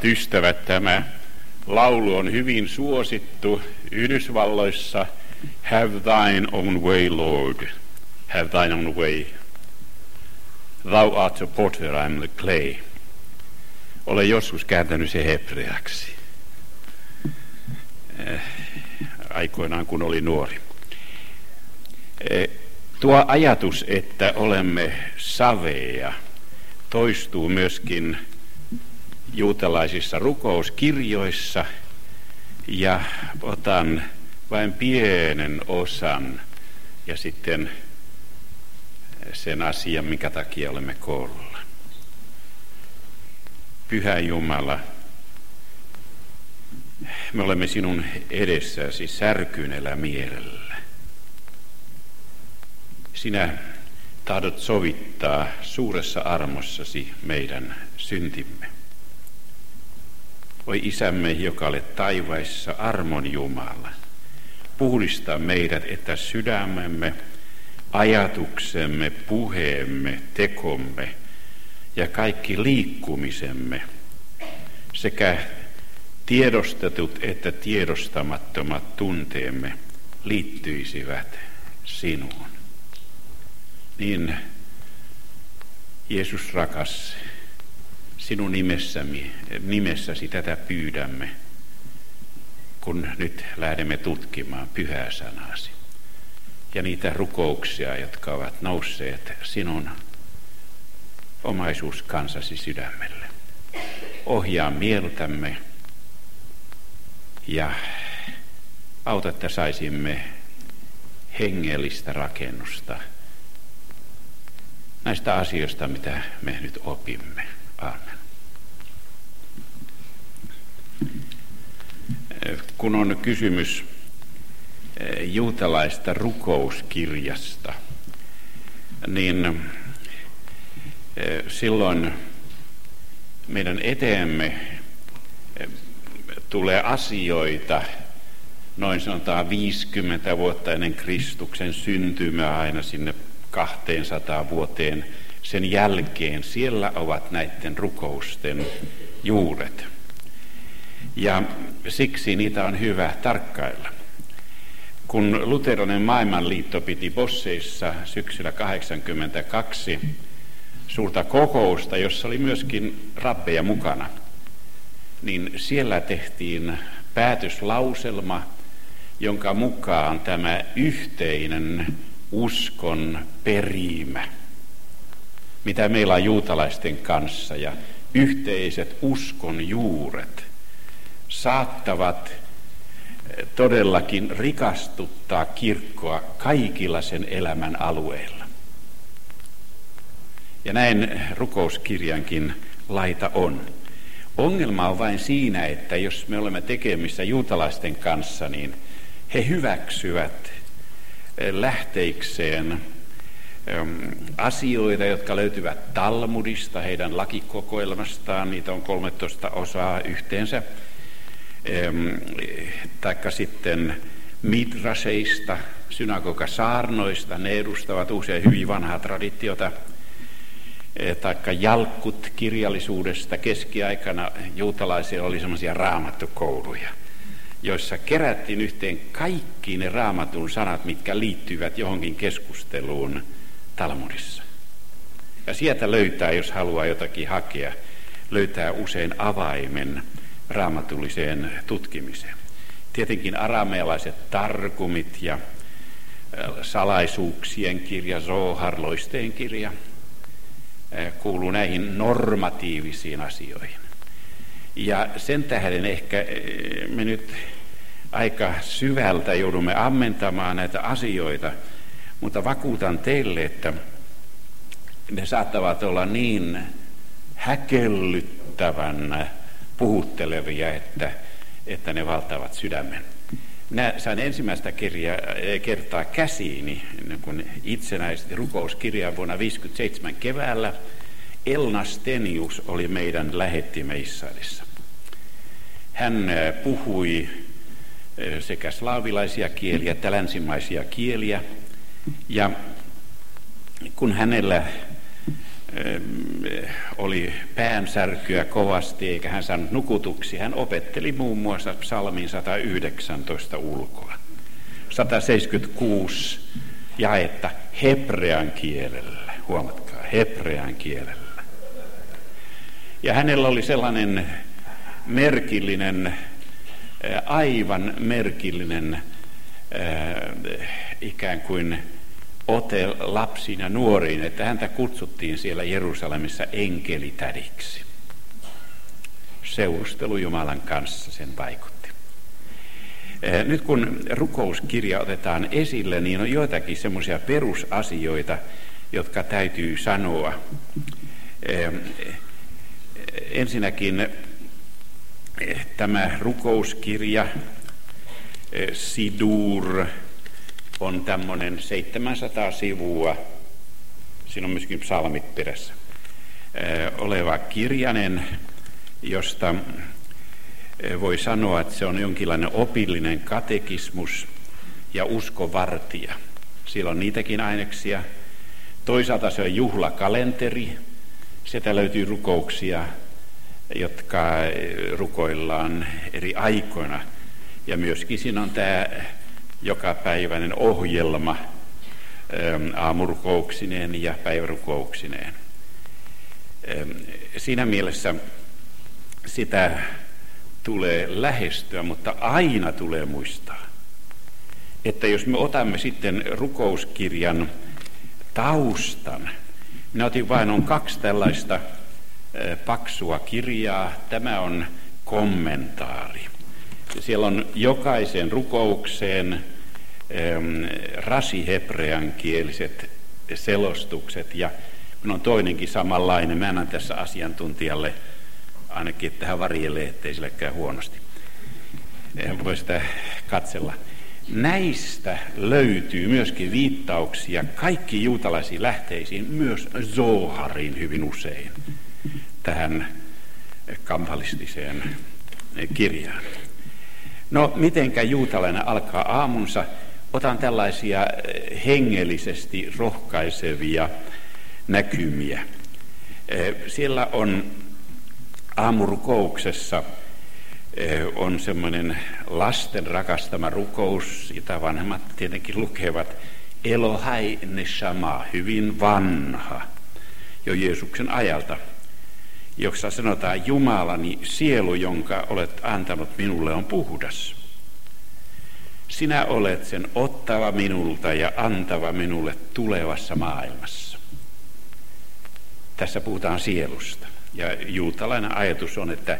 Rakkaat ystävät, tämä laulu on hyvin suosittu Yhdysvalloissa. Have thine own way, Lord. Have thine own way. Thou art the potter, I'm the clay. Olen joskus kääntänyt se hebreaksi. Eh, aikoinaan, kun oli nuori. Eh, tuo ajatus, että olemme saveja, toistuu myöskin juutalaisissa rukouskirjoissa ja otan vain pienen osan ja sitten sen asian, minkä takia olemme koolla. Pyhä Jumala, me olemme sinun edessäsi särkyneellä mielellä. Sinä tahdot sovittaa suuressa armossasi meidän syntimme. Oi isämme, joka olet taivaissa, armon Jumala, puhdista meidät, että sydämemme, ajatuksemme, puheemme, tekomme ja kaikki liikkumisemme sekä tiedostetut että tiedostamattomat tunteemme liittyisivät sinuun. Niin Jeesus rakas, sinun nimessäsi, nimessäsi tätä pyydämme, kun nyt lähdemme tutkimaan pyhää sanasi ja niitä rukouksia, jotka ovat nousseet sinun omaisuuskansasi sydämelle. Ohjaa mieltämme ja auta, että saisimme hengellistä rakennusta näistä asioista, mitä me nyt opimme. Kun on kysymys eh, juutalaista rukouskirjasta, niin eh, silloin meidän eteemme eh, tulee asioita, noin sanotaan 50 vuotta ennen Kristuksen syntymää aina sinne 200 vuoteen sen jälkeen. Siellä ovat näiden rukousten juuret. Ja siksi niitä on hyvä tarkkailla. Kun luterilainen maailmanliitto piti Bosseissa syksyllä 82 suurta kokousta, jossa oli myöskin rabbeja mukana, niin siellä tehtiin päätöslauselma, jonka mukaan tämä yhteinen uskon perimä, mitä meillä on juutalaisten kanssa ja yhteiset uskon juuret saattavat todellakin rikastuttaa kirkkoa kaikilla sen elämän alueilla. Ja näin rukouskirjankin laita on. Ongelma on vain siinä, että jos me olemme tekemissä juutalaisten kanssa, niin he hyväksyvät eh, lähteikseen asioita, jotka löytyvät Talmudista, heidän lakikokoelmastaan, niitä on 13 osaa yhteensä, taikka sitten midraseista, synagogasaarnoista, ne edustavat usein hyvin vanhaa traditiota, Eh, taikka jalkkut kirjallisuudesta keskiaikana juutalaisilla oli semmoisia raamattukouluja, joissa kerättiin yhteen kaikki ne raamatun sanat, mitkä liittyvät johonkin keskusteluun Talmudissa. Ja sieltä löytää, jos haluaa jotakin hakea, löytää usein avaimen raamatulliseen tutkimiseen. Tietenkin aramealaiset tarkumit ja salaisuuksien kirja, Zohar, loisteen kirja – kuuluu näihin normatiivisiin asioihin. Ja sen tähden ehkä eh, me nyt aika syvältä joudumme ammentamaan näitä asioita, mutta vakuutan teille, että ne saattavat olla niin häkellyttävän puhuttelevia, että, että ne valtavat sydämen. Minä sain ensimmäistä kirjaa, eh, kertaa käsiini, kun itsenäisesti rukouskirjaa vuonna 1957 keväällä. Elna Stenius oli meidän lähettimme Israelissa. Hän eh, puhui sekä slaavilaisia kieliä että länsimaisia kieliä. Ja kun hänellä oli päänsärkyä kovasti eikä hän saanut nukutuksi, hän opetteli muun muassa psalmin 119 ulkoa. 176 jaetta hebrean kielellä, huomatkaa, hebrean kielellä. Ja hänellä oli sellainen merkillinen, aivan merkillinen ikään kuin ote lapsiin ja nuoriin, että häntä kutsuttiin siellä Jerusalemissa enkelitädiksi. Seurustelu Jumalan kanssa sen vaikutti. Nyt kun rukouskirja otetaan esille, niin on joitakin semmoisia perusasioita, jotka täytyy sanoa. Ensinnäkin tämä rukouskirja, Sidur, on tämmöinen 700 sivua, siinä on myöskin psalmit perässä, oleva kirjanen, josta voi sanoa, että se on jonkinlainen opillinen katekismus ja uskovartija. Siellä on niitäkin aineksia. Toisaalta se on juhlakalenteri. Sieltä löytyy rukouksia, jotka rukoillaan eri aikoina. Ja myöskin siinä on tämä jokapäiväinen ohjelma aamurukouksineen ja päivärukouksineen. Siinä mielessä sitä tulee lähestyä, mutta aina tulee muistaa, että jos me otamme sitten rukouskirjan taustan, minä otin vain on kaksi tällaista paksua kirjaa. Tämä on kommentaari. Siellä on jokaisen rukoukseen rasihebrean kieliset selostukset ja minun on toinenkin samanlainen. Mä annan tässä asiantuntijalle ainakin, että hän varjelee, ettei sille käy huonosti. Voi sitä katsella. Näistä löytyy myöskin viittauksia kaikki juutalaisiin lähteisiin, myös Zohariin hyvin usein, tähän kampalistiseen kirjaan. No, mitenkä juutalainen alkaa aamunsa? Otan tällaisia hengellisesti rohkaisevia näkymiä. Siellä on aamurukouksessa eh, on semmoinen lasten rakastama rukous, jota vanhemmat tietenkin lukevat, Elohai Neshama, hyvin vanha, jo Jeesuksen ajalta, jossa sanotaan, Jumalani sielu, jonka olet antanut minulle, on puhdas. Sinä olet sen ottava minulta ja antava minulle tulevassa maailmassa. Tässä puhutaan sielusta. Ja juutalainen ajatus on, että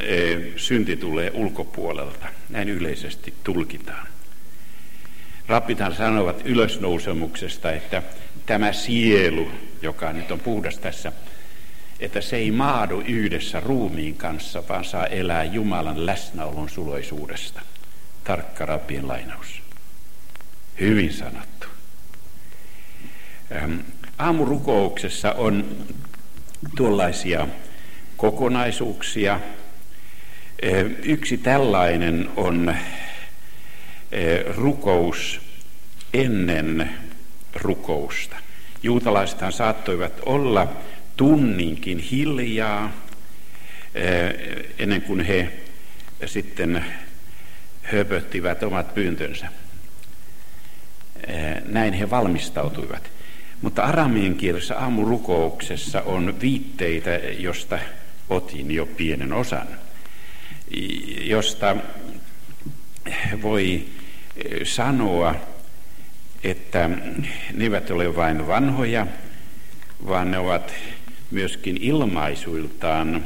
e, synti tulee ulkopuolelta. Näin yleisesti tulkitaan. Rappithan sanovat ylösnousemuksesta, että tämä sielu, joka nyt on puhdas tässä, että se ei maadu yhdessä ruumiin kanssa, vaan saa elää Jumalan läsnäolon suloisuudesta. Tarkka rabbin lainaus. Hyvin sanottu. Aamurukouksessa on tuollaisia kokonaisuuksia. Yksi tällainen on rukous ennen rukousta. Juutalaisethan saattoivat olla tunninkin hiljaa ennen kuin he sitten höpöttivät omat pyyntönsä. Näin he valmistautuivat. Mutta aramien kielessä aamurukouksessa on viitteitä, josta otin jo pienen osan, josta voi sanoa, että ne eivät ole vain vanhoja, vaan ne ovat myöskin ilmaisuiltaan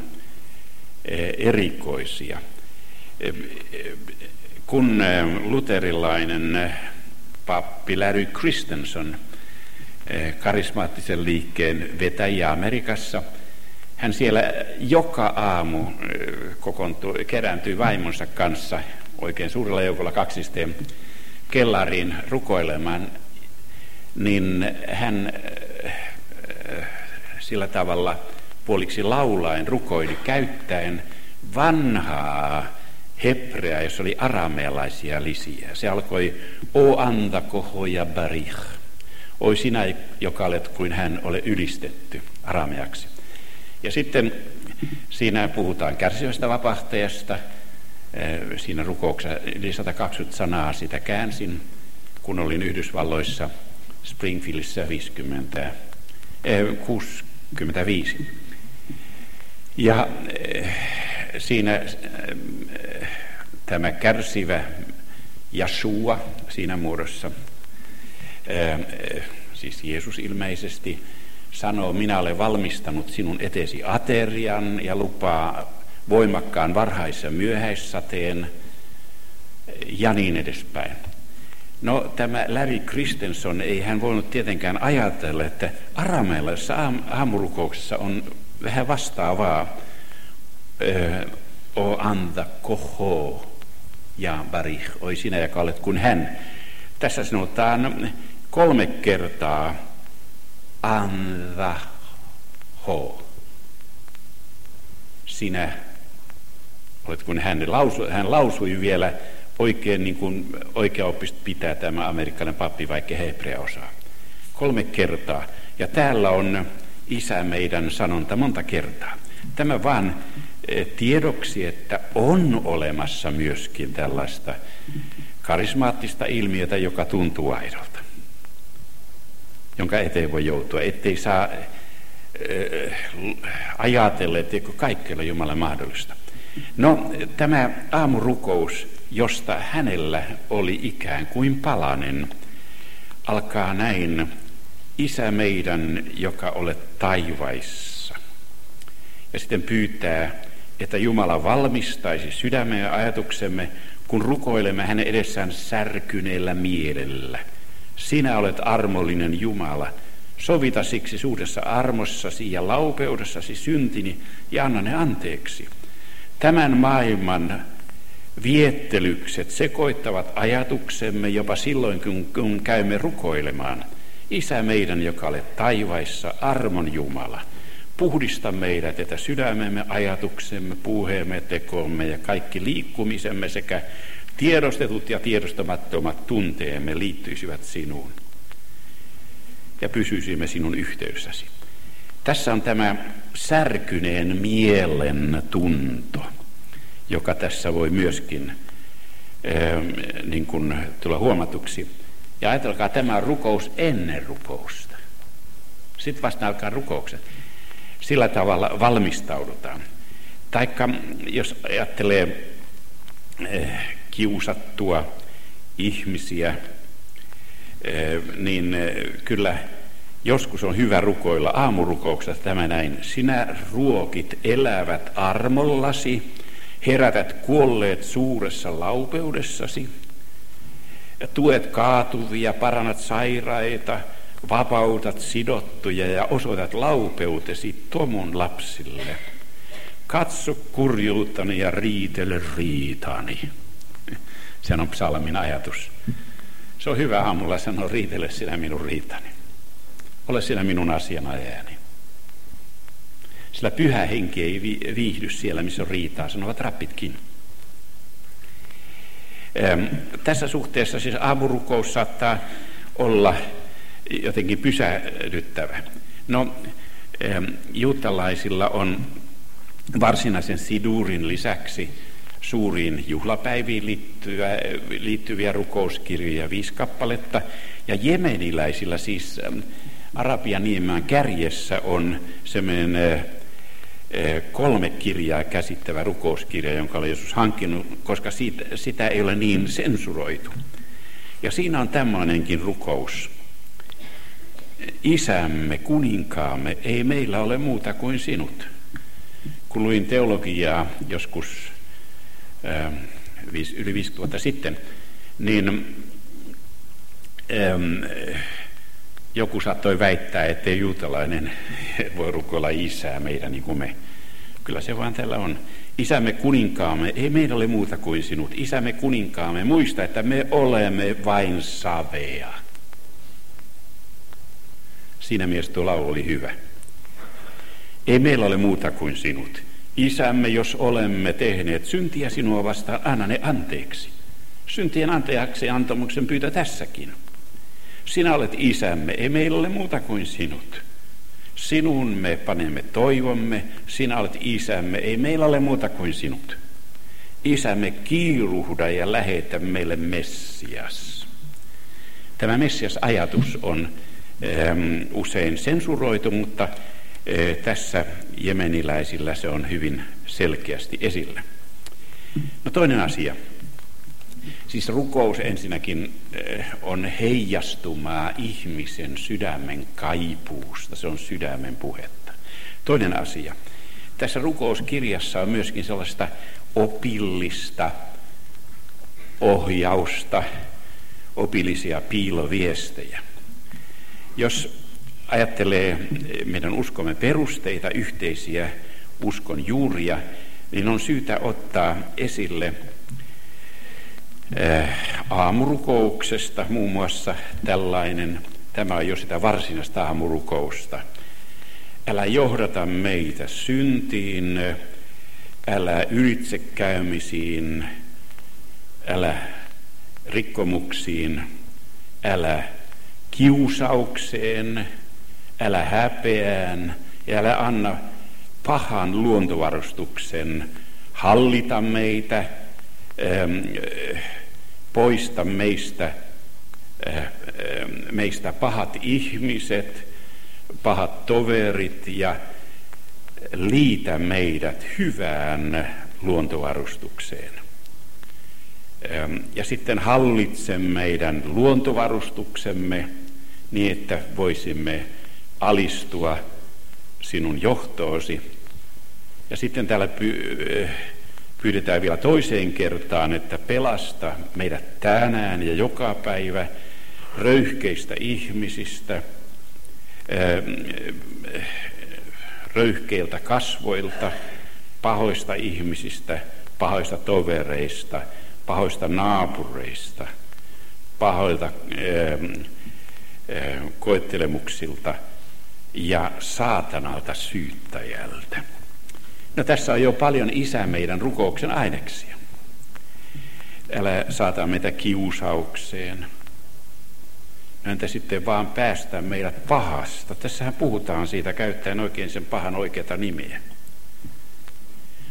erikoisia. Kun luterilainen pappi Larry Christensen – Eh, karismaattisen liikkeen vetäjiä Amerikassa. Hän siellä joka aamu eh, kokoontui, kerääntyi vaimonsa kanssa oikein suurella joukolla kaksisteen kellariin rukoilemaan, niin hän eh, sillä tavalla puoliksi laulaen rukoili käyttäen vanhaa hebrea, jossa oli aramealaisia lisiä. Se alkoi O anta koho ja barich. Oi sinä, joka olet kuin hän ole ylistetty arameaksi. Ja sitten siinä puhutaan kärsivästä vapahtajasta. Siinä rukouksessa yli 120 sanaa sitä käänsin, kun olin Yhdysvalloissa Springfieldissä 50, äh, 65. Ja äh, siinä äh, tämä kärsivä Jasua siinä muodossa, siis Jeesus ilmeisesti, sanoo, minä olen valmistanut sinun etesi aterian ja lupaa voimakkaan varhais- ja myöhäissateen ja niin edespäin. No tämä Larry Christensen ei hän voinut tietenkään ajatella, että aramealaisessa aamurukouksessa on vähän vastaavaa o anta koho ja barich, oi sinä joka olet kuin hän. Tässä sanotaan kolme kertaa anda ho. Sinä olet kuin hän. Hän lausui vielä oikein niin kuin oikeaoppista pitää tämä amerikkalainen pappi, vaikka hebrea osaa. Kolme kertaa. Ja täällä on isä meidän sanonta monta kertaa. Tämä vaan tiedoksi, että on olemassa myöskin tällaista karismaattista ilmiötä, joka tuntuu aidolta, jonka eteen voi joutua, ettei saa ajatella, että kaikkeella Jumala mahdollista. No, tämä aamurukous josta hänellä oli ikään kuin palanen, alkaa näin, Isä meidän, joka olet taivaissa. Ja sitten pyytää, että Jumala valmistaisi sydämen ja ajatuksemme, kun rukoilemme hänen edessään särkyneellä mielellä. Sinä olet armollinen Jumala. Sovita siksi suudessa armossasi ja laupeudessasi syntini ja anna ne anteeksi. Tämän maailman Viettelykset sekoittavat ajatuksemme jopa silloin, kun käymme rukoilemaan. Isä meidän, joka olet taivaissa, armon Jumala, puhdista meidät, että sydämemme, ajatuksemme, puheemme, tekomme ja kaikki liikkumisemme sekä tiedostetut ja tiedostamattomat tunteemme liittyisivät sinuun ja pysyisimme sinun yhteydessäsi. Tässä on tämä särkyneen mielen tunto joka tässä voi myöskin ähm, niin kuin tulla huomatuksi. Ja ajatelkaa, tämä rukous ennen rukousta. Sitten vasta alkaa rukoukset. Sillä tavalla valmistaudutaan. Taikka jos ajattelee äh, kiusattua ihmisiä, äh, niin äh, kyllä joskus on hyvä rukoilla aamurukouksessa tämä näin. Sinä ruokit elävät armollasi herätät kuolleet suuressa laupeudessasi, tuet kaatuvia, parannat sairaita, vapautat sidottuja ja osoitat laupeutesi tomun lapsille. Katso kurjuuttani ja riitele riitani. Se on psalmin ajatus. Se on hyvä aamulla sanoa, riitele sinä minun riitani. Ole sinä minun asianajani. Sillä pyhä henki ei viihdy siellä, missä on riitaa, sanovat rappitkin. Tässä suhteessa siis aamurukous saattaa olla jotenkin pysähdyttävä. No, juutalaisilla on varsinaisen sidurin lisäksi suuriin juhlapäiviin liittyviä, liittyviä rukouskirjoja, viisi kappaletta. Ja jemeniläisillä siis Arabian niemaan kärjessä on semmoinen äh, Eh, kolme kirjaa käsittävä rukouskirja, jonka olen Jeesus hankkinut, koska siitä, sitä ei ole niin sensuroitu. Ja siinä on tämmöinenkin rukous. Isämme, kuninkaamme, ei meillä ole muuta kuin sinut. Kun luin teologiaa joskus äh, yli 5000 sitten, niin ähm, joku saattoi väittää, ettei juutalainen voi rukoilla isää meidän niin kuin me. Kyllä se vaan täällä on. Isämme kuninkaamme, ei meillä ole muuta kuin sinut. Isämme kuninkaamme, muista, että me olemme vain savea. Siinä mielessä tuo laulu oli hyvä. Ei meillä ole muuta kuin sinut. Isämme, jos olemme tehneet syntiä sinua vastaan, anna ne anteeksi. Syntien anteeksi antamuksen pyytä tässäkin. Sinä olet isämme, ei meillä ole muuta kuin sinut. Sinun me panemme toivomme, sinä olet isämme, ei meillä ole muuta kuin sinut. Isämme kiiruhda ja lähetä meille Messias. Tämä Messias-ajatus on usein sensuroitu, mutta äh, tässä jemeniläisillä se on hyvin selkeästi esillä. No toinen asia. Siis rukous ensinnäkin eh, on heijastumaa ihmisen sydämen kaipuusta, se on sydämen puhetta. Toinen asia. Tässä rukouskirjassa on myöskin sellaista opillista ohjausta, opillisia piiloviestejä. Jos ajattelee meidän uskomme perusteita, yhteisiä uskon juuria, niin on syytä ottaa esille – Äh, aamurukouksesta muun muassa tällainen, tämä on jo sitä varsinaista aamurukousta. Älä johdata meitä syntiin, älä ylitsekäymisiin, älä rikkomuksiin, älä kiusaukseen, älä häpeään ja älä anna pahan luontovarustuksen hallita meitä, ähm, poista meistä, äh, äh, meistä pahat ihmiset, pahat toverit ja liitä meidät hyvään luontovarustukseen. Ähm, ja sitten hallitse meidän luontovarustuksemme niin, että voisimme alistua sinun johtoosi. Ja sitten täällä py- pyydetään vielä toiseen kertaan, että pelasta meidät tänään ja joka päivä röyhkeistä ihmisistä, ähm, röyhkeiltä kasvoilta, pahoista ihmisistä, pahoista tovereista, pahoista naapureista, pahoilta äh, koettelemuksilta ja saatanalta syyttäjältä. No tässä on jo paljon isä meidän rukouksen aineksia. Älä saata meitä kiusaukseen. Entä sitten vaan päästä meidät pahasta. Tässähän puhutaan siitä käyttäen oikein sen pahan oikeata nimeä.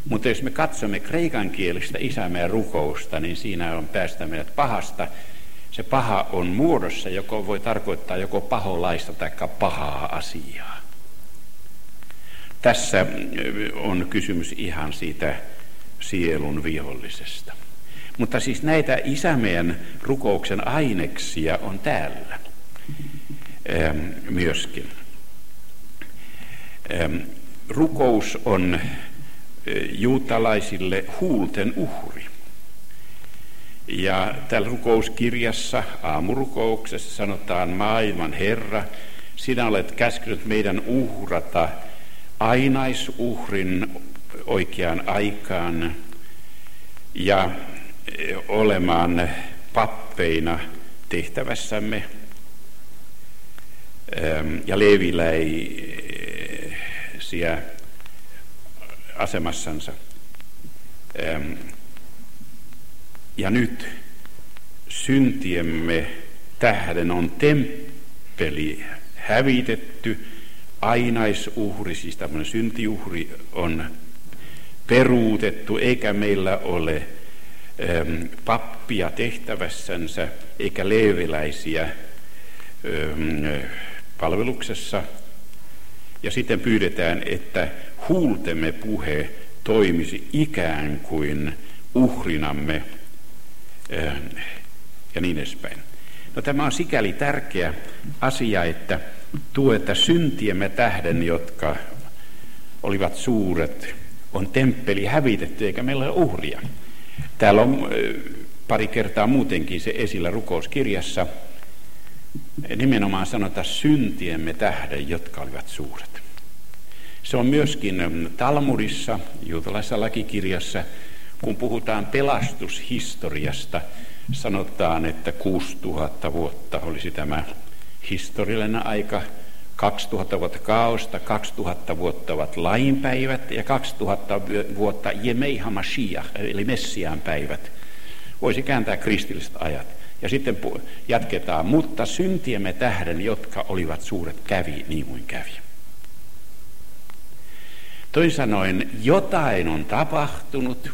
Mutta jos me katsomme kreikan kielistä isämeen rukousta, niin siinä on päästä meidät pahasta. Se paha on muodossa, joko voi tarkoittaa joko paholaista tai pahaa asiaa. Tässä on kysymys ihan siitä sielun vihollisesta. Mutta siis näitä isämeen rukouksen aineksia on täällä myöskin. Rukous on juutalaisille huulten uhri. Ja täällä rukouskirjassa, aamurukouksessa sanotaan, maailman Herra, sinä olet käskynyt meidän uhrata ainaisuhrin oikeaan aikaan ja olemaan pappeina tehtävässämme ja leviläisiä asemassansa. Ja nyt syntiemme tähden on temppeli hävitetty ainaisuhri, siis tämmöinen syntiuhri on peruutettu, eikä meillä ole ähm, pappia tehtävässänsä, eikä leeviläisiä ähm, palveluksessa. Ja sitten pyydetään, että huultemme puhe toimisi ikään kuin uhrinamme ja niin edespäin. No tämä on sikäli tärkeä asia, että tuo, että syntiemme tähden, jotka olivat suuret, on temppeli hävitetty eikä meillä ole uhria. Täällä on pari kertaa muutenkin se esillä rukouskirjassa. Nimenomaan sanota syntiemme tähden, jotka olivat suuret. Se on myöskin Talmudissa, juutalaisessa lakikirjassa, kun puhutaan pelastushistoriasta, sanotaan, että 6000 vuotta olisi tämä historiallinen aika 2000 vuotta kaosta, 2000 vuotta ovat lainpäivät ja 2000 vuotta Jemei Hamashiach, eli Messiaan päivät. Voisi kääntää kristilliset ajat. Ja sitten jatketaan, mutta syntiemme tähden, jotka olivat suuret, kävi niin kuin kävi. Toin sanoen, jotain on tapahtunut,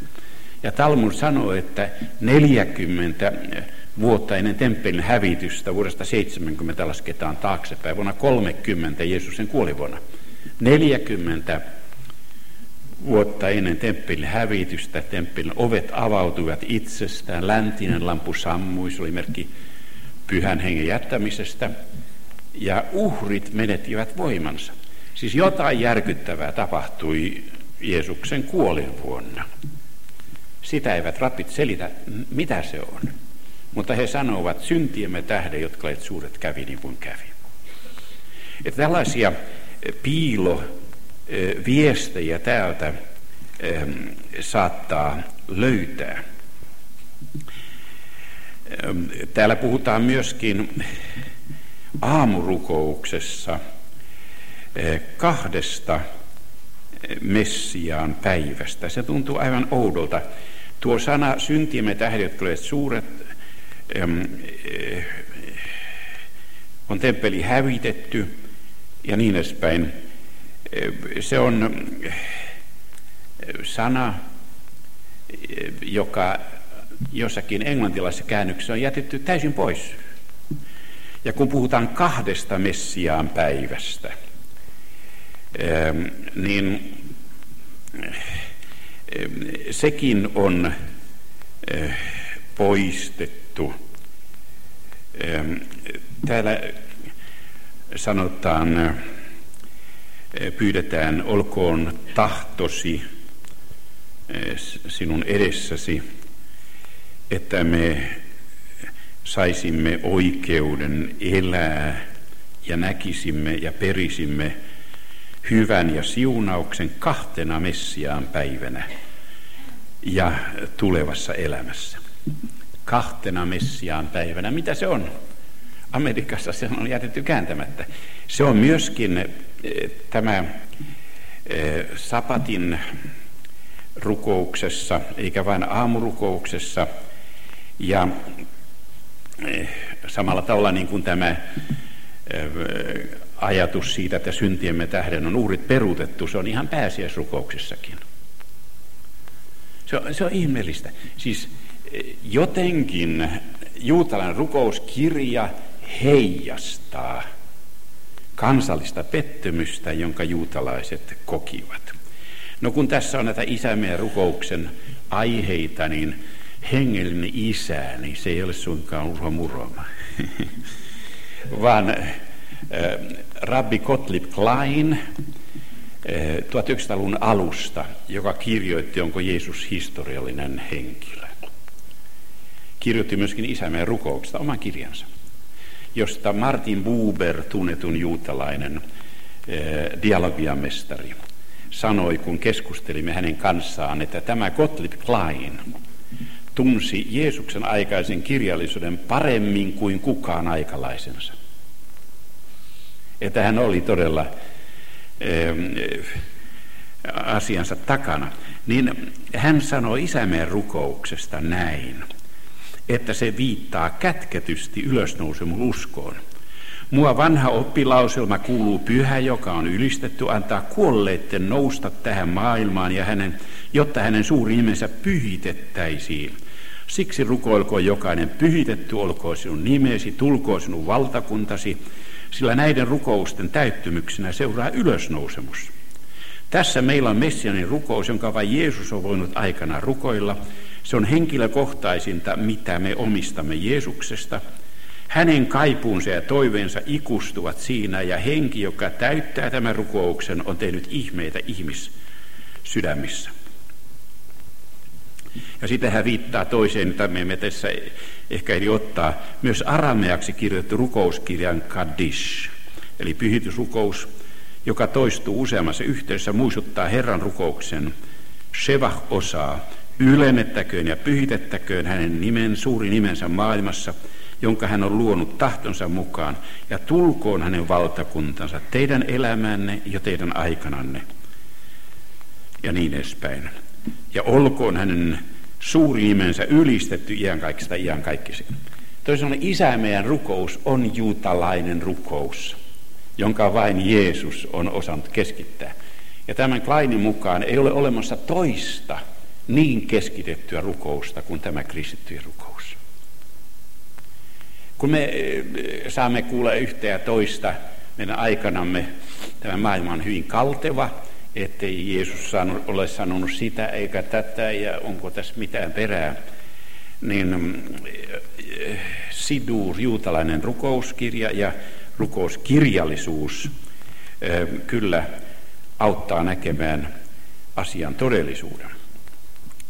ja Talmud sanoo, että 40 vuotta ennen temppelin hävitystä vuodesta 70 lasketaan taaksepäin. Vuonna 30 Jeesuksen kuolivuonna. 40 vuotta ennen temppelin hävitystä temppelin ovet avautuivat itsestään. Läntinen lampu sammui, se oli merkki pyhän hengen jättämisestä. Ja uhrit menettivät voimansa. Siis jotain järkyttävää tapahtui Jeesuksen kuolinvuonna. Sitä eivät rapit selitä, mitä se on. Mutta he sanovat, syntiemme tähden, jotka olet suuret, kävi niin kuin kävi. Että tällaisia piiloviestejä täältä saattaa löytää. Täällä puhutaan myöskin aamurukouksessa kahdesta Messiaan päivästä. Se tuntuu aivan oudolta. Tuo sana syntiemme tähden, jotka olivat suuret, on temppeli hävitetty ja niin edespäin. Se on sana, joka jossakin englantilaisessa käännöksessä on jätetty täysin pois. Ja kun puhutaan kahdesta Messiaan päivästä, niin sekin on poistettu. Täällä sanotaan, pyydetään, olkoon tahtosi sinun edessäsi, että me saisimme oikeuden elää ja näkisimme ja perisimme hyvän ja siunauksen kahtena Messiaan päivänä ja tulevassa elämässä. Kahtena Messiaan päivänä. Mitä se on? Amerikassa se on jätetty kääntämättä. Se on myöskin eh, tämä eh, sapatin rukouksessa, eikä vain aamurukouksessa. Ja eh, samalla tavalla niin kuin tämä ajatus siitä, että syntiemme tähden on uhrit peruutettu, se on ihan pääsiäisrukouksessakin. Se on, se on ihmeellistä. Siis e, jotenkin juutalainen rukouskirja heijastaa kansallista pettymystä, jonka juutalaiset kokivat. No kun tässä on näitä isämeen rukouksen aiheita, niin hengellinen isä, niin se ei ole suinkaan Urho Muroma, vaan Rabbi Gottlieb Klein 1900-luvun alusta, joka kirjoitti, onko Jeesus historiallinen henkilö. Kirjoitti myöskin isämeen rukouksesta oman kirjansa, josta Martin Buber, tunnetun juutalainen dialogiamestari, sanoi, kun keskustelimme hänen kanssaan, että tämä Gottlieb Klein tunsi Jeesuksen aikaisen kirjallisuuden paremmin kuin kukaan aikalaisensa että hän oli todella asiansa takana, niin hän sanoi isämeen rukouksesta näin, että se viittaa kätketysti ylösnousemun uskoon. Mua vanha oppilauselma kuuluu pyhä, joka on ylistetty, antaa kuolleitten nousta tähän maailmaan, ja hänen, jotta hänen suuri nimensä pyhitettäisiin. Siksi rukoilkoon jokainen pyhitetty, olkoon sinun nimesi, tulkoon sinun valtakuntasi, sillä näiden rukousten täyttymyksenä seuraa ylösnousemus. Tässä meillä on Messianin rukous, jonka vain Jeesus on voinut aikana rukoilla. Se on henkilökohtaisinta, mitä me omistamme Jeesuksesta. Hänen kaipuunsa ja toiveensa ikustuvat siinä, ja henki, joka täyttää tämän rukouksen, on tehnyt ihmeitä ihmissydämissä. Ja sitten hän viittaa toiseen, mitä me emme tässä ehkä eli ottaa, myös arameaksi kirjoitettu rukouskirjan Kaddish, eli pyhitysrukous, joka toistuu useammassa yhteydessä, muistuttaa Herran rukouksen Shevach-osaa, ylennettäköön ja pyhitettäköön hänen nimen, suuri nimensä maailmassa, jonka hän on luonut tahtonsa mukaan, ja tulkoon hänen valtakuntansa teidän elämänne ja teidän aikananne. Ja niin edespäin. Ja olkoon hänen suuri nimensä ylistetty iänkaikkista iänkaikkisiin. Toisaalta isä meidän rukous on juutalainen rukous, jonka vain Jeesus on osannut keskittää. Ja tämän Kleinin mukaan ei ole olemassa toista niin keskitettyä rukousta kuin tämä kristittyjen rukous. Kun me eh, saamme kuulla yhtä ja toista meidän aikanamme, tämä maailma on hyvin kalteva, ettei Jeesus saanut, ole sanonut sitä eikä tätä ja onko tässä mitään perää, niin eh, Sidur, juutalainen rukouskirja ja rukouskirjallisuus kyllä auttaa näkemään asian todellisuuden.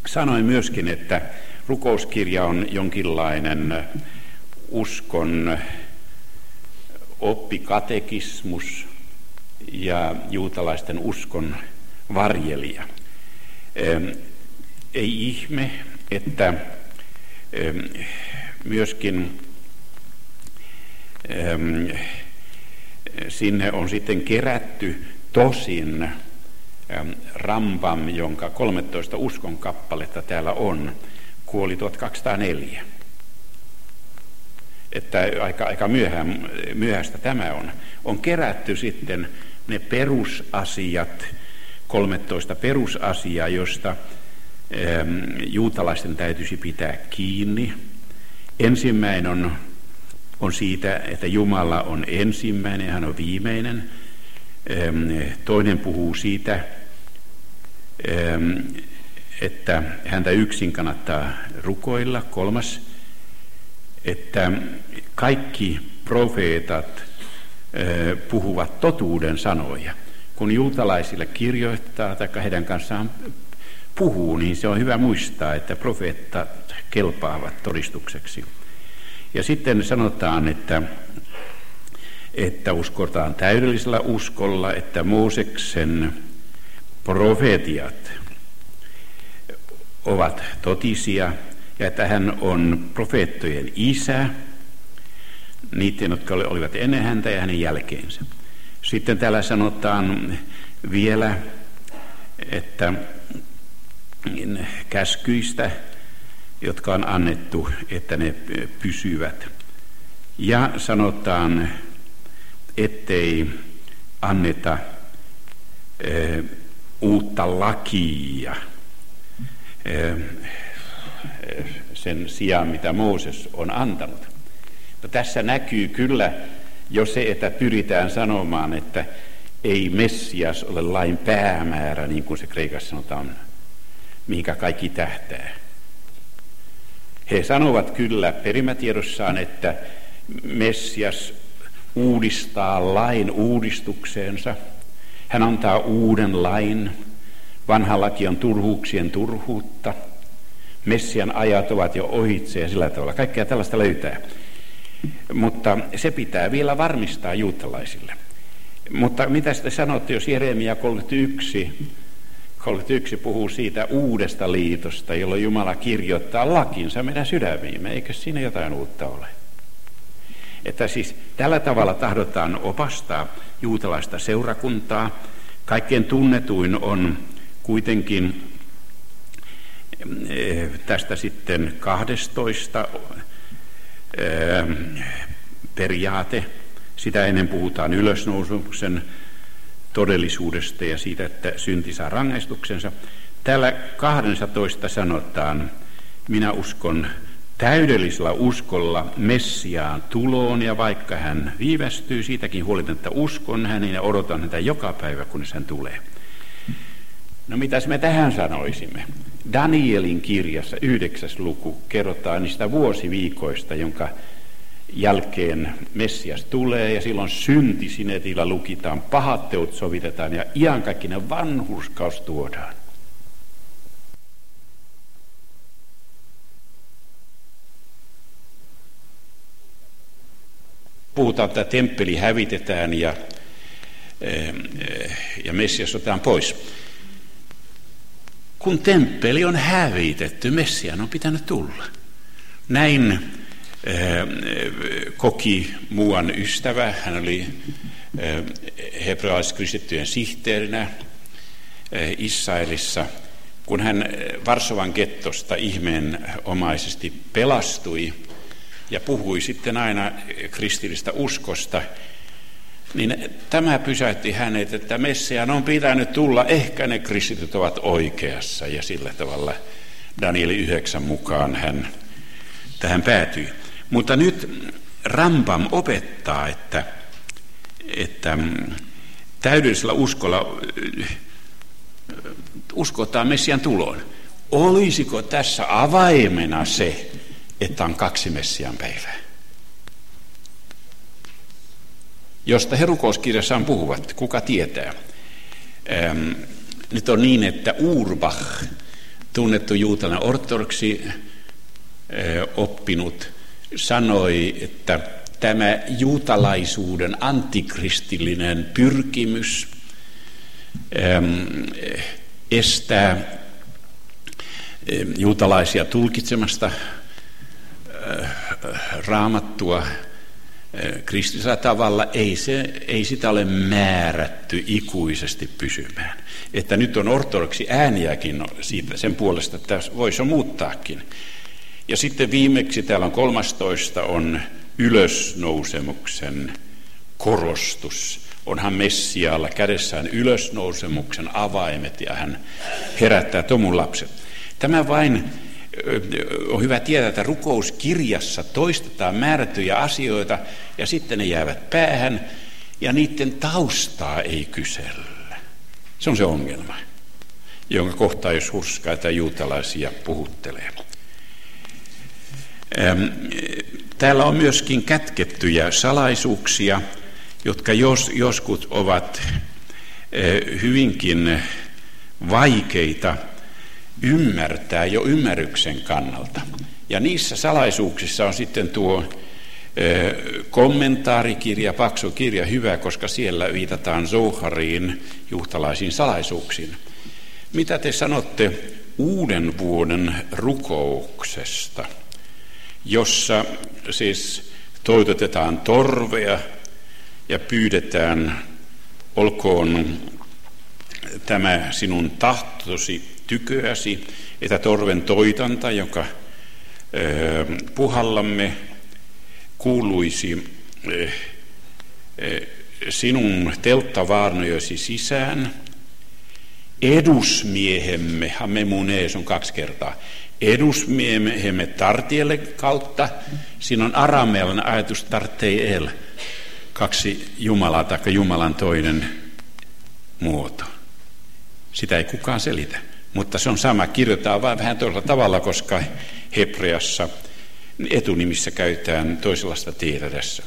Sanoin myöskin, että rukouskirja on jonkinlainen uskon oppikatekismus ja juutalaisten uskon varjelija. Ei ihme, että myöskin sinne on sitten kerätty tosin Rambam, jonka 13 uskon kappaletta täällä on, kuoli 1204. Että aika, aika myöhään, myöhäistä tämä on. On kerätty sitten ne perusasiat, 13 perusasiaa, josta juutalaisten täytyisi pitää kiinni. Ensimmäinen on, on siitä, että Jumala on ensimmäinen, hän on viimeinen. Toinen puhuu siitä, että häntä yksin kannattaa rukoilla. Kolmas, että kaikki profeetat puhuvat totuuden sanoja. Kun juutalaisille kirjoittaa tai heidän kanssaan puhuu, niin se on hyvä muistaa, että profeettat kelpaavat todistukseksi. Ja sitten sanotaan, että että uskotaan täydellisellä uskolla, että Mooseksen profetiat ovat totisia ja että hän on profeettojen isä, niiden, jotka olivat ennen häntä ja hänen jälkeensä. Sitten täällä sanotaan vielä, että käskyistä, jotka on annettu, että ne pysyvät. Ja sanotaan ettei anneta e, uutta lakia e, sen sijaan, mitä Mooses on antanut. No, tässä näkyy kyllä jo se, että pyritään sanomaan, että ei Messias ole lain päämäärä, niin kuin se Kreikassa sanotaan, mihinkä kaikki tähtää. He sanovat kyllä perimätiedossaan, että Messias uudistaa lain uudistukseensa. Hän antaa uuden lain. Vanha laki on turhuuksien turhuutta. Messian ajat ovat jo ohitse ja sillä tavalla. Kaikkea tällaista löytää. Mutta se pitää vielä varmistaa juutalaisille. Mutta mitä te sanotte, jos Jeremia 31, 31 puhuu siitä uudesta liitosta, jolloin Jumala kirjoittaa lakinsa meidän sydämiimme, eikö siinä jotain uutta ole? Että siis tällä tavalla tahdotaan opastaa juutalaista seurakuntaa. Kaikkein tunnetuin on kuitenkin eh, tästä sitten 12 eh, periaate. Sitä ennen puhutaan ylösnousuksen todellisuudesta ja siitä, että synti saa rangaistuksensa. Täällä 12 sanotaan, minä uskon täydellisellä uskolla Messiaan tuloon, ja vaikka hän viivästyy, siitäkin huolimatta, uskon hänen ja odotan häntä joka päivä, kun hän tulee. No mitäs me tähän sanoisimme? Danielin kirjassa yhdeksäs luku kerrotaan niistä vuosiviikoista, jonka jälkeen Messias tulee ja silloin syntisinetillä lukitaan, pahat teot sovitetaan ja iankaikkinen vanhurskaus tuodaan. puhutaan, että temppeli hävitetään ja, eh, ja Messias otetaan pois. Kun temppeli on hävitetty, Messian on pitänyt tulla. Näin koki muuan ystävä. Hän oli hebrealaiskristittyjen sihteerinä Israelissa. Kun hän Varsovan gettosta ihmeenomaisesti pelastui ja puhui sitten aina kristillistä uskosta, niin tämä pysäytti hänet, että Messiaan on pitänyt tulla, ehkä ne kristityt ovat oikeassa. Ja sillä tavalla Danieli 9 mukaan hän tähän päätyi. Mutta nyt Rambam opettaa, että, että täydellisellä uskolla uskotaan Messian tuloon. Olisiko tässä avaimena se, että on kaksi Messian päivää? Josta he rukouskirjassaan puhuvat, kuka tietää. Ähm, nyt on niin, että Urbach, tunnettu juutalainen ortodoksi äh, oppinut, sanoi, että tämä juutalaisuuden antikristillinen pyrkimys ähm, estää ähm, juutalaisia tulkitsemasta äh, raamattua äh, kristillisellä tavalla, ei, se, ei sitä ole määrätty ikuisesti pysymään. Että nyt on ortodoksi ääniäkin siitä, sen puolesta, että voisi muuttaakin. Ja sitten viimeksi täällä on 13 on ylösnousemuksen korostus. Onhan Messiaalla kädessään ylösnousemuksen avaimet ja hän herättää tomun lapset. Tämä vain on hyvä tietää, että rukouskirjassa toistetaan määrättyjä asioita ja sitten ne jäävät päähän ja niiden taustaa ei kysellä. Se on se ongelma, jonka kohtaa jos hurskaita juutalaisia puhuttelee. Täällä on myöskin kätkettyjä salaisuuksia, jotka jos, joskus ovat hyvinkin vaikeita ymmärtää jo ymmärryksen kannalta. Ja niissä salaisuuksissa on sitten tuo kommentaarikirja, paksu kirja, hyvä, koska siellä viitataan Zohariin, juhtalaisiin salaisuuksiin. Mitä te sanotte uuden vuoden rukouksesta? jossa siis toitotetaan torvea ja pyydetään, olkoon tämä sinun tahtosi tyköäsi, että torven toitanta, joka puhallamme kuuluisi sinun telttavaarnojesi sisään. Edusmiehemme, hamemunees on kaksi kertaa, edusmiehemme tartielle kautta. Siinä on aramealainen ajatus tarteiel, kaksi Jumalaa tai Jumalan toinen muoto. Sitä ei kukaan selitä, mutta se on sama. Kirjoitetaan vain vähän toisella tavalla, koska Hebreassa etunimissä käytetään toisenlaista tietä tässä.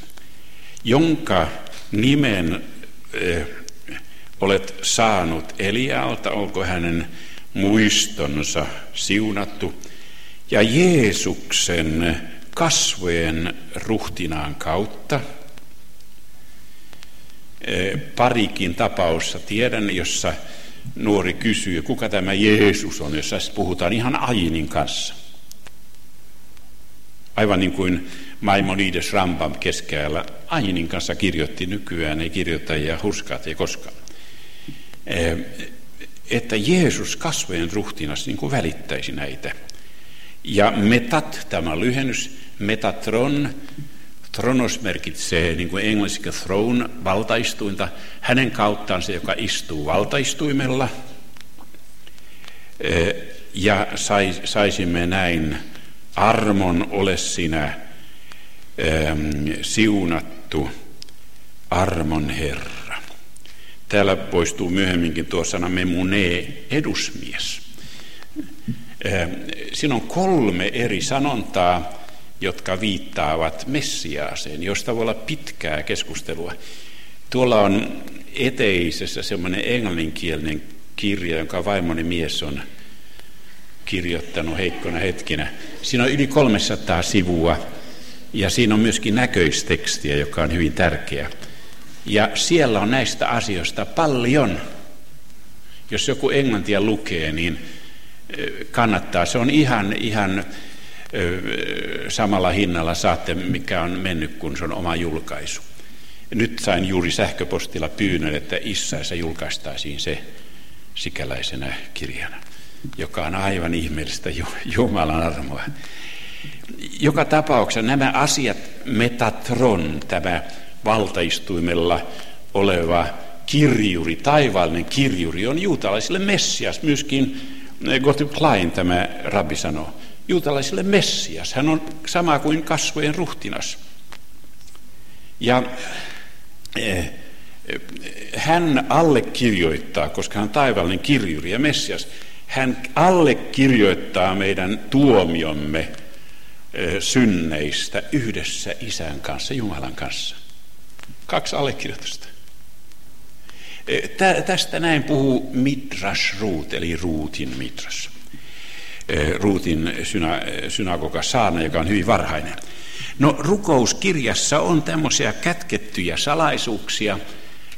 Jonka nimen äh, olet saanut Elialta, onko hänen muistonsa siunattu ja Jeesuksen kasvojen ruhtinaan kautta. E, parikin tapausta tiedän, jossa nuori kysyy, kuka tämä Jeesus on, jossa puhutaan ihan Ainin kanssa. Aivan niin kuin Maimonides Rambam keskellä Ainin kanssa kirjoitti nykyään, ei kirjoita ja hurskaat ei koskaan. E, että Jeesus kasvojen ruhtinas niin kuin välittäisi näitä. Ja metat, tämä lyhennys, metatron, tronos merkitsee niin kuin englanniksi throne, valtaistuinta, hänen kauttaan se, joka istuu valtaistuimella. Ja saisimme näin armon ole sinä siunattu armon Herra. Täällä poistuu myöhemminkin tuo sana memune, edusmies. Siinä on kolme eri sanontaa, jotka viittaavat Messiaaseen, josta voi olla pitkää keskustelua. Tuolla on eteisessä semmoinen englanninkielinen kirja, jonka vaimoni mies on kirjoittanut heikkona hetkinä. Siinä on yli 300 sivua ja siinä on myöskin näköistekstiä, joka on hyvin tärkeä. Ja siellä on näistä asioista paljon. Jos joku englantia lukee, niin kannattaa. Se on ihan, ihan samalla hinnalla saatte, mikä on mennyt, kun se on oma julkaisu. Nyt sain juuri sähköpostilla pyynnön, että Issaissa julkaistaisiin se sikäläisenä kirjana, joka on aivan ihmeellistä Jumalan armoa. Joka tapauksessa nämä asiat, Metatron, tämä valtaistuimella oleva kirjuri, taivaallinen kirjuri, on juutalaisille Messias. Myöskin Gottlieb Klein, tämä rabbi sanoo, juutalaisille Messias. Hän on sama kuin kasvojen ruhtinas. Ja eh, hän allekirjoittaa, koska hän on taivaallinen kirjuri ja Messias, hän allekirjoittaa meidän tuomiomme eh, synneistä yhdessä isän kanssa, Jumalan kanssa. Kaksi allekirjoitusta. Eh, tästä näin puhuu Midrash Ruut, eli Ruutin Midrash. Eh, Ruutin syna, synagoga Saana, joka on hyvin varhainen. No rukouskirjassa on tämmöisiä kätkettyjä salaisuuksia,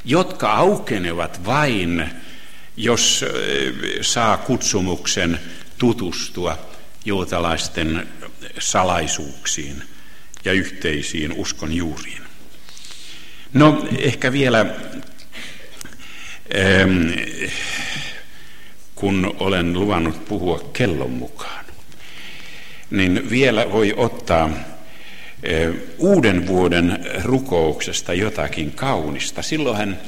jotka aukenevat vain, jos eh, saa kutsumuksen tutustua juutalaisten salaisuuksiin ja yhteisiin uskon juuriin. No ehkä vielä, kun olen luvannut puhua kellon mukaan, niin vielä voi ottaa uuden vuoden rukouksesta jotakin kaunista. Silloinhan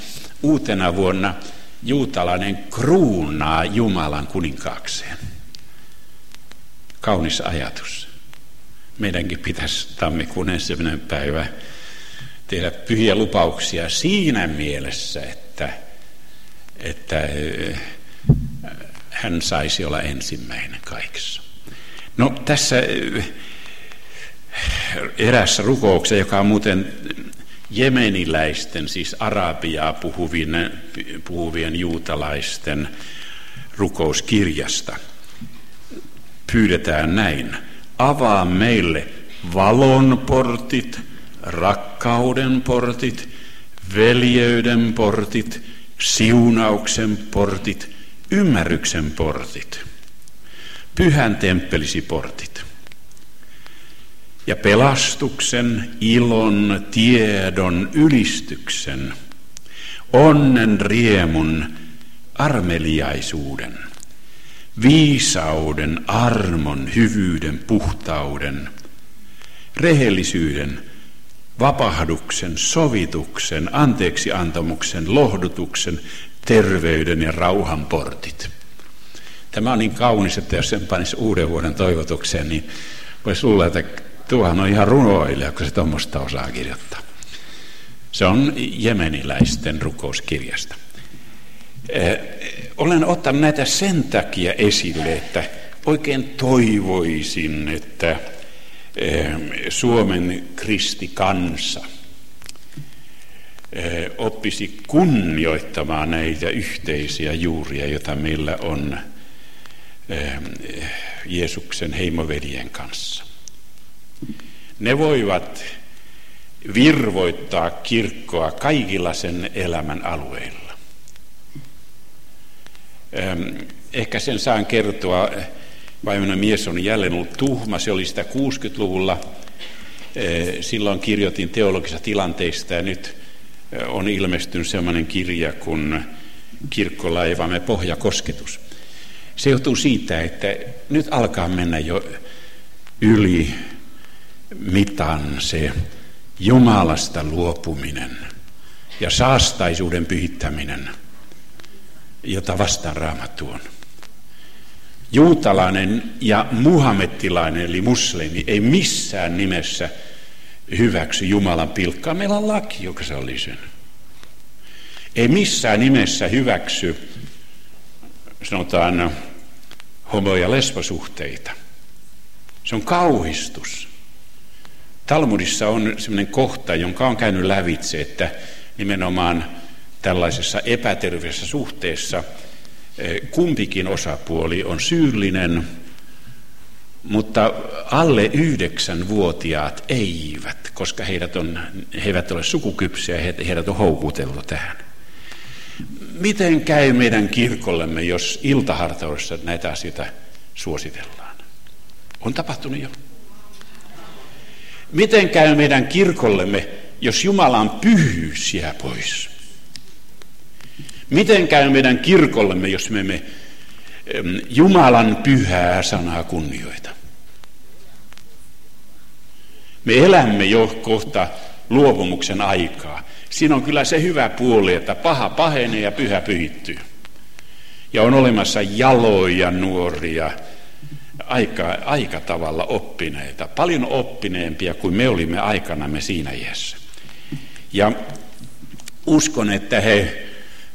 uutena vuonna juutalainen kruunaa Jumalan kuninkaakseen. Kaunis ajatus. Meidänkin pitäisi tammikuun ensimmäinen päivä tehdä pyhiä lupauksia siinä mielessä, että, että hän saisi olla ensimmäinen kaikessa. No tässä erässä rukouksessa, joka on muuten jemeniläisten, siis arabiaa puhuvien, puhuvien juutalaisten rukouskirjasta. Pyydetään näin. Avaa meille valon portit, rakkauden portit, veljeyden portit, siunauksen portit, ymmärryksen portit, pyhän temppelisi portit. Ja pelastuksen, ilon, tiedon, ylistyksen, onnen, riemun, armeliaisuuden, viisauden, armon, hyvyyden, puhtauden, rehellisyyden, vapahduksen, sovituksen, anteeksiantamuksen, lohdutuksen, terveyden ja rauhan portit. Tämä on niin kaunis, että jos sen panisi uuden vuoden toivotukseen, niin voisi luulla, että Tuohan on ihan runoilija, kun se tuommoista osaa kirjoittaa. Se on jemeniläisten rukouskirjasta. Eh, olen ottanut näitä sen takia esille, että oikein toivoisin, että eh, Suomen kristikansa oppisi kunnioittamaan näitä yhteisiä juuria, joita meillä on Jeesuksen heimoveljen kanssa. Ne voivat virvoittaa kirkkoa kaikilla sen elämän alueilla. Ehkä sen saan kertoa, vaimona mies on jälleen ollut tuhma, se oli sitä 60-luvulla. Silloin kirjoitin teologisista tilanteista ja nyt on ilmestynyt sellainen kirja kuin Kirkkolaivamme pohjakosketus. Se johtuu siitä, että nyt alkaa mennä jo yli mitan se Jumalasta luopuminen ja saastaisuuden pyhittäminen, jota vastaan raamattu on. Juutalainen ja muhammettilainen eli muslimi ei missään nimessä hyväksy Jumalan pilkkaa. Meillä on laki, joka sallii sen. Ei missään nimessä hyväksy, sanotaan, homo- ja lesbosuhteita. Se on kauhistus. Talmudissa on sellainen kohta, jonka on käynyt lävitse, että nimenomaan tällaisessa epäterveessä suhteessa eh, kumpikin osapuoli on syyllinen, mutta alle yhdeksänvuotiaat eivät, koska heidät on, he eivät ole sukukypsiä heidät on houkuteltu tähän. Miten käy meidän kirkollemme, jos iltahartaudessa näitä asioita suositellaan? On tapahtunut jo. Miten käy meidän kirkollemme, jos Jumalan pyhyys jää pois? Miten käy meidän kirkollemme, jos me emme Jumalan pyhää sanaa kunnioita? Me elämme jo kohta luopumuksen aikaa. Siinä on kyllä se hyvä puoli, että paha pahenee ja pyhä pyhittyy. Ja on olemassa jaloja nuoria, aika, aika tavalla oppineita, paljon oppineempia kuin me olimme aikanamme siinä iässä. Ja uskon, että he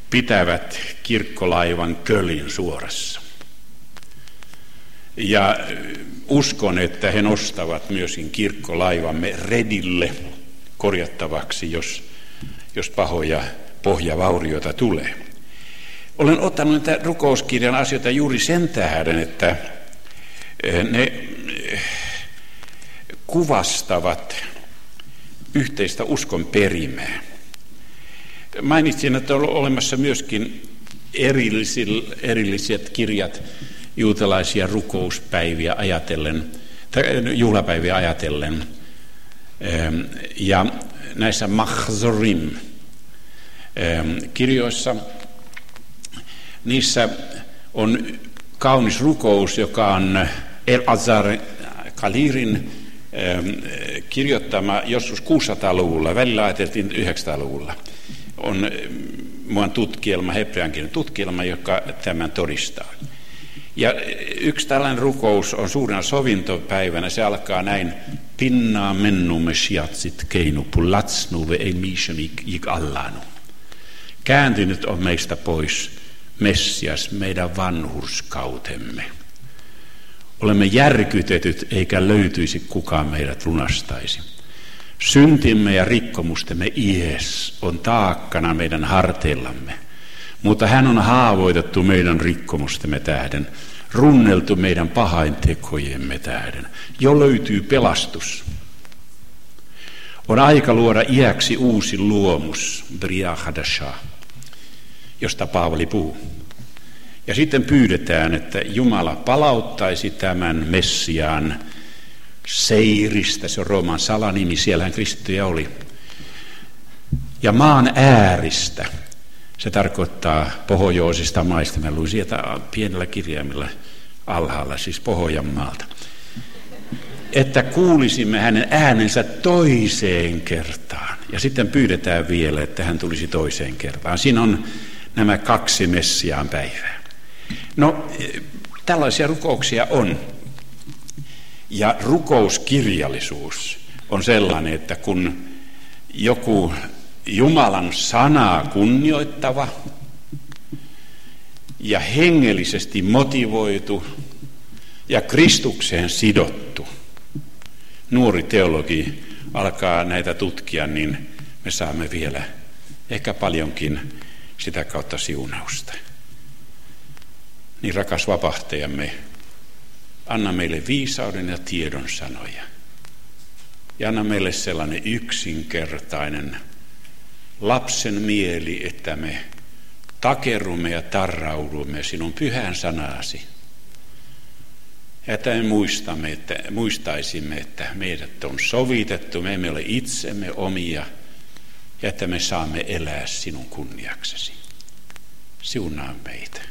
pitävät kirkkolaivan kölin suorassa. Ja uskon, että he nostavat myöskin kirkkolaivamme redille korjattavaksi, jos, jos pahoja pohjavaurioita tulee. Olen ottanut näitä rukouskirjan asioita juuri sen tähden, että ne kuvastavat yhteistä uskon perimää. Mainitsin, että on olemassa myöskin erilliset kirjat juutalaisia rukouspäiviä ajatellen, tai juhlapäiviä ajatellen. Ehm, ja näissä mahzorim ehm, kirjoissa, niissä on kaunis rukous, joka on El Azar Kalirin ehm, kirjoittama joskus 600-luvulla, välillä ajateltiin 900-luvulla. On muun tutkielma, hebreankielinen tutkielma, joka tämän todistaa. Ja yksi tällainen rukous on suurena sovintopäivänä. Se alkaa näin. Pinnaa mennumme shiatsit keinu pulatsnu ve ei ik allanu. Kääntynyt on meistä pois Messias, meidän vanhurskautemme. Olemme järkytetyt, eikä löytyisi kukaan meidät lunastaisi. Syntimme ja rikkomustemme ies on taakkana meidän harteillamme – mutta hän on haavoitettu meidän rikkomustemme tähden, runneltu meidän pahaintekojemme tähden. Jo löytyy pelastus. On aika luoda iäksi uusi luomus, Bria Hadasha, josta Paavali puhuu. Ja sitten pyydetään, että Jumala palauttaisi tämän Messiaan Seiristä, se on Rooman salanimi, siellähän kristittyjä oli. Ja maan ääristä, se tarkoittaa pohjoisista maista. Mä luin sieltä pienellä kirjaimella alhaalla, siis Pohjanmaalta. Että kuulisimme hänen äänensä toiseen kertaan. Ja sitten pyydetään vielä, että hän tulisi toiseen kertaan. Siinä on nämä kaksi Messiaan päivää. No, tällaisia rukouksia on. Ja rukouskirjallisuus on sellainen, että kun joku Jumalan sanaa kunnioittava ja hengellisesti motivoitu ja Kristukseen sidottu nuori teologi alkaa näitä tutkia, niin me saamme vielä ehkä paljonkin sitä kautta siunausta. Niin rakas vapahtajamme, anna meille viisauden ja tiedon sanoja. Ja anna meille sellainen yksinkertainen lapsen mieli, että me takerumme ja tarraudumme sinun pyhään sanasi. Että me muistamme, että, muistaisimme, että meidät on sovitettu, me emme ole itsemme omia, ja että me saamme elää sinun kunniaksesi. Siunaa meitä.